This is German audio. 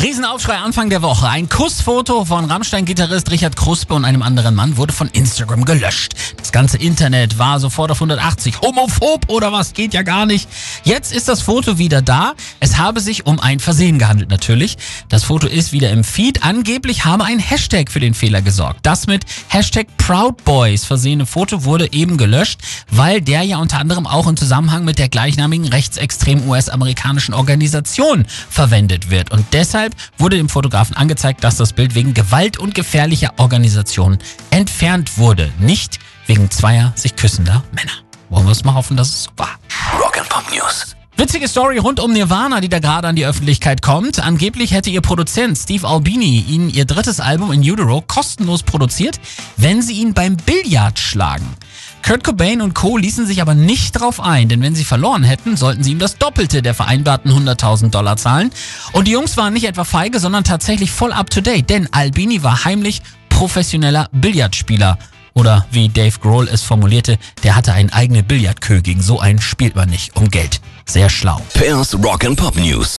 Riesenaufschrei Anfang der Woche. Ein Kussfoto von Rammstein-Gitarrist Richard Kruspe und einem anderen Mann wurde von Instagram gelöscht. Das ganze Internet war sofort auf 180. Homophob oder was? Geht ja gar nicht. Jetzt ist das Foto wieder da. Es habe sich um ein Versehen gehandelt natürlich. Das Foto ist wieder im Feed. Angeblich habe ein Hashtag für den Fehler gesorgt. Das mit Hashtag Proudboys versehene Foto wurde eben gelöscht, weil der ja unter anderem auch im Zusammenhang mit der gleichnamigen rechtsextremen US-amerikanischen Organisation verwendet wird. Und deshalb Deshalb wurde dem Fotografen angezeigt, dass das Bild wegen Gewalt und gefährlicher Organisation entfernt wurde. Nicht wegen zweier sich küssender Männer. Wollen wir es mal hoffen, dass es so war. Rock'n'Pop News. Witzige Story rund um Nirvana, die da gerade an die Öffentlichkeit kommt. Angeblich hätte ihr Produzent Steve Albini ihnen ihr drittes Album in Utero kostenlos produziert, wenn sie ihn beim Billard schlagen. Kurt Cobain und Co. ließen sich aber nicht drauf ein, denn wenn sie verloren hätten, sollten sie ihm das Doppelte der vereinbarten 100.000 Dollar zahlen. Und die Jungs waren nicht etwa feige, sondern tatsächlich voll up to date, denn Albini war heimlich professioneller Billardspieler. Oder wie Dave Grohl es formulierte, der hatte einen eigenen Billardkö. Gegen so einen spielt man nicht um Geld. Sehr schlau. Pairs Rock and Pop News.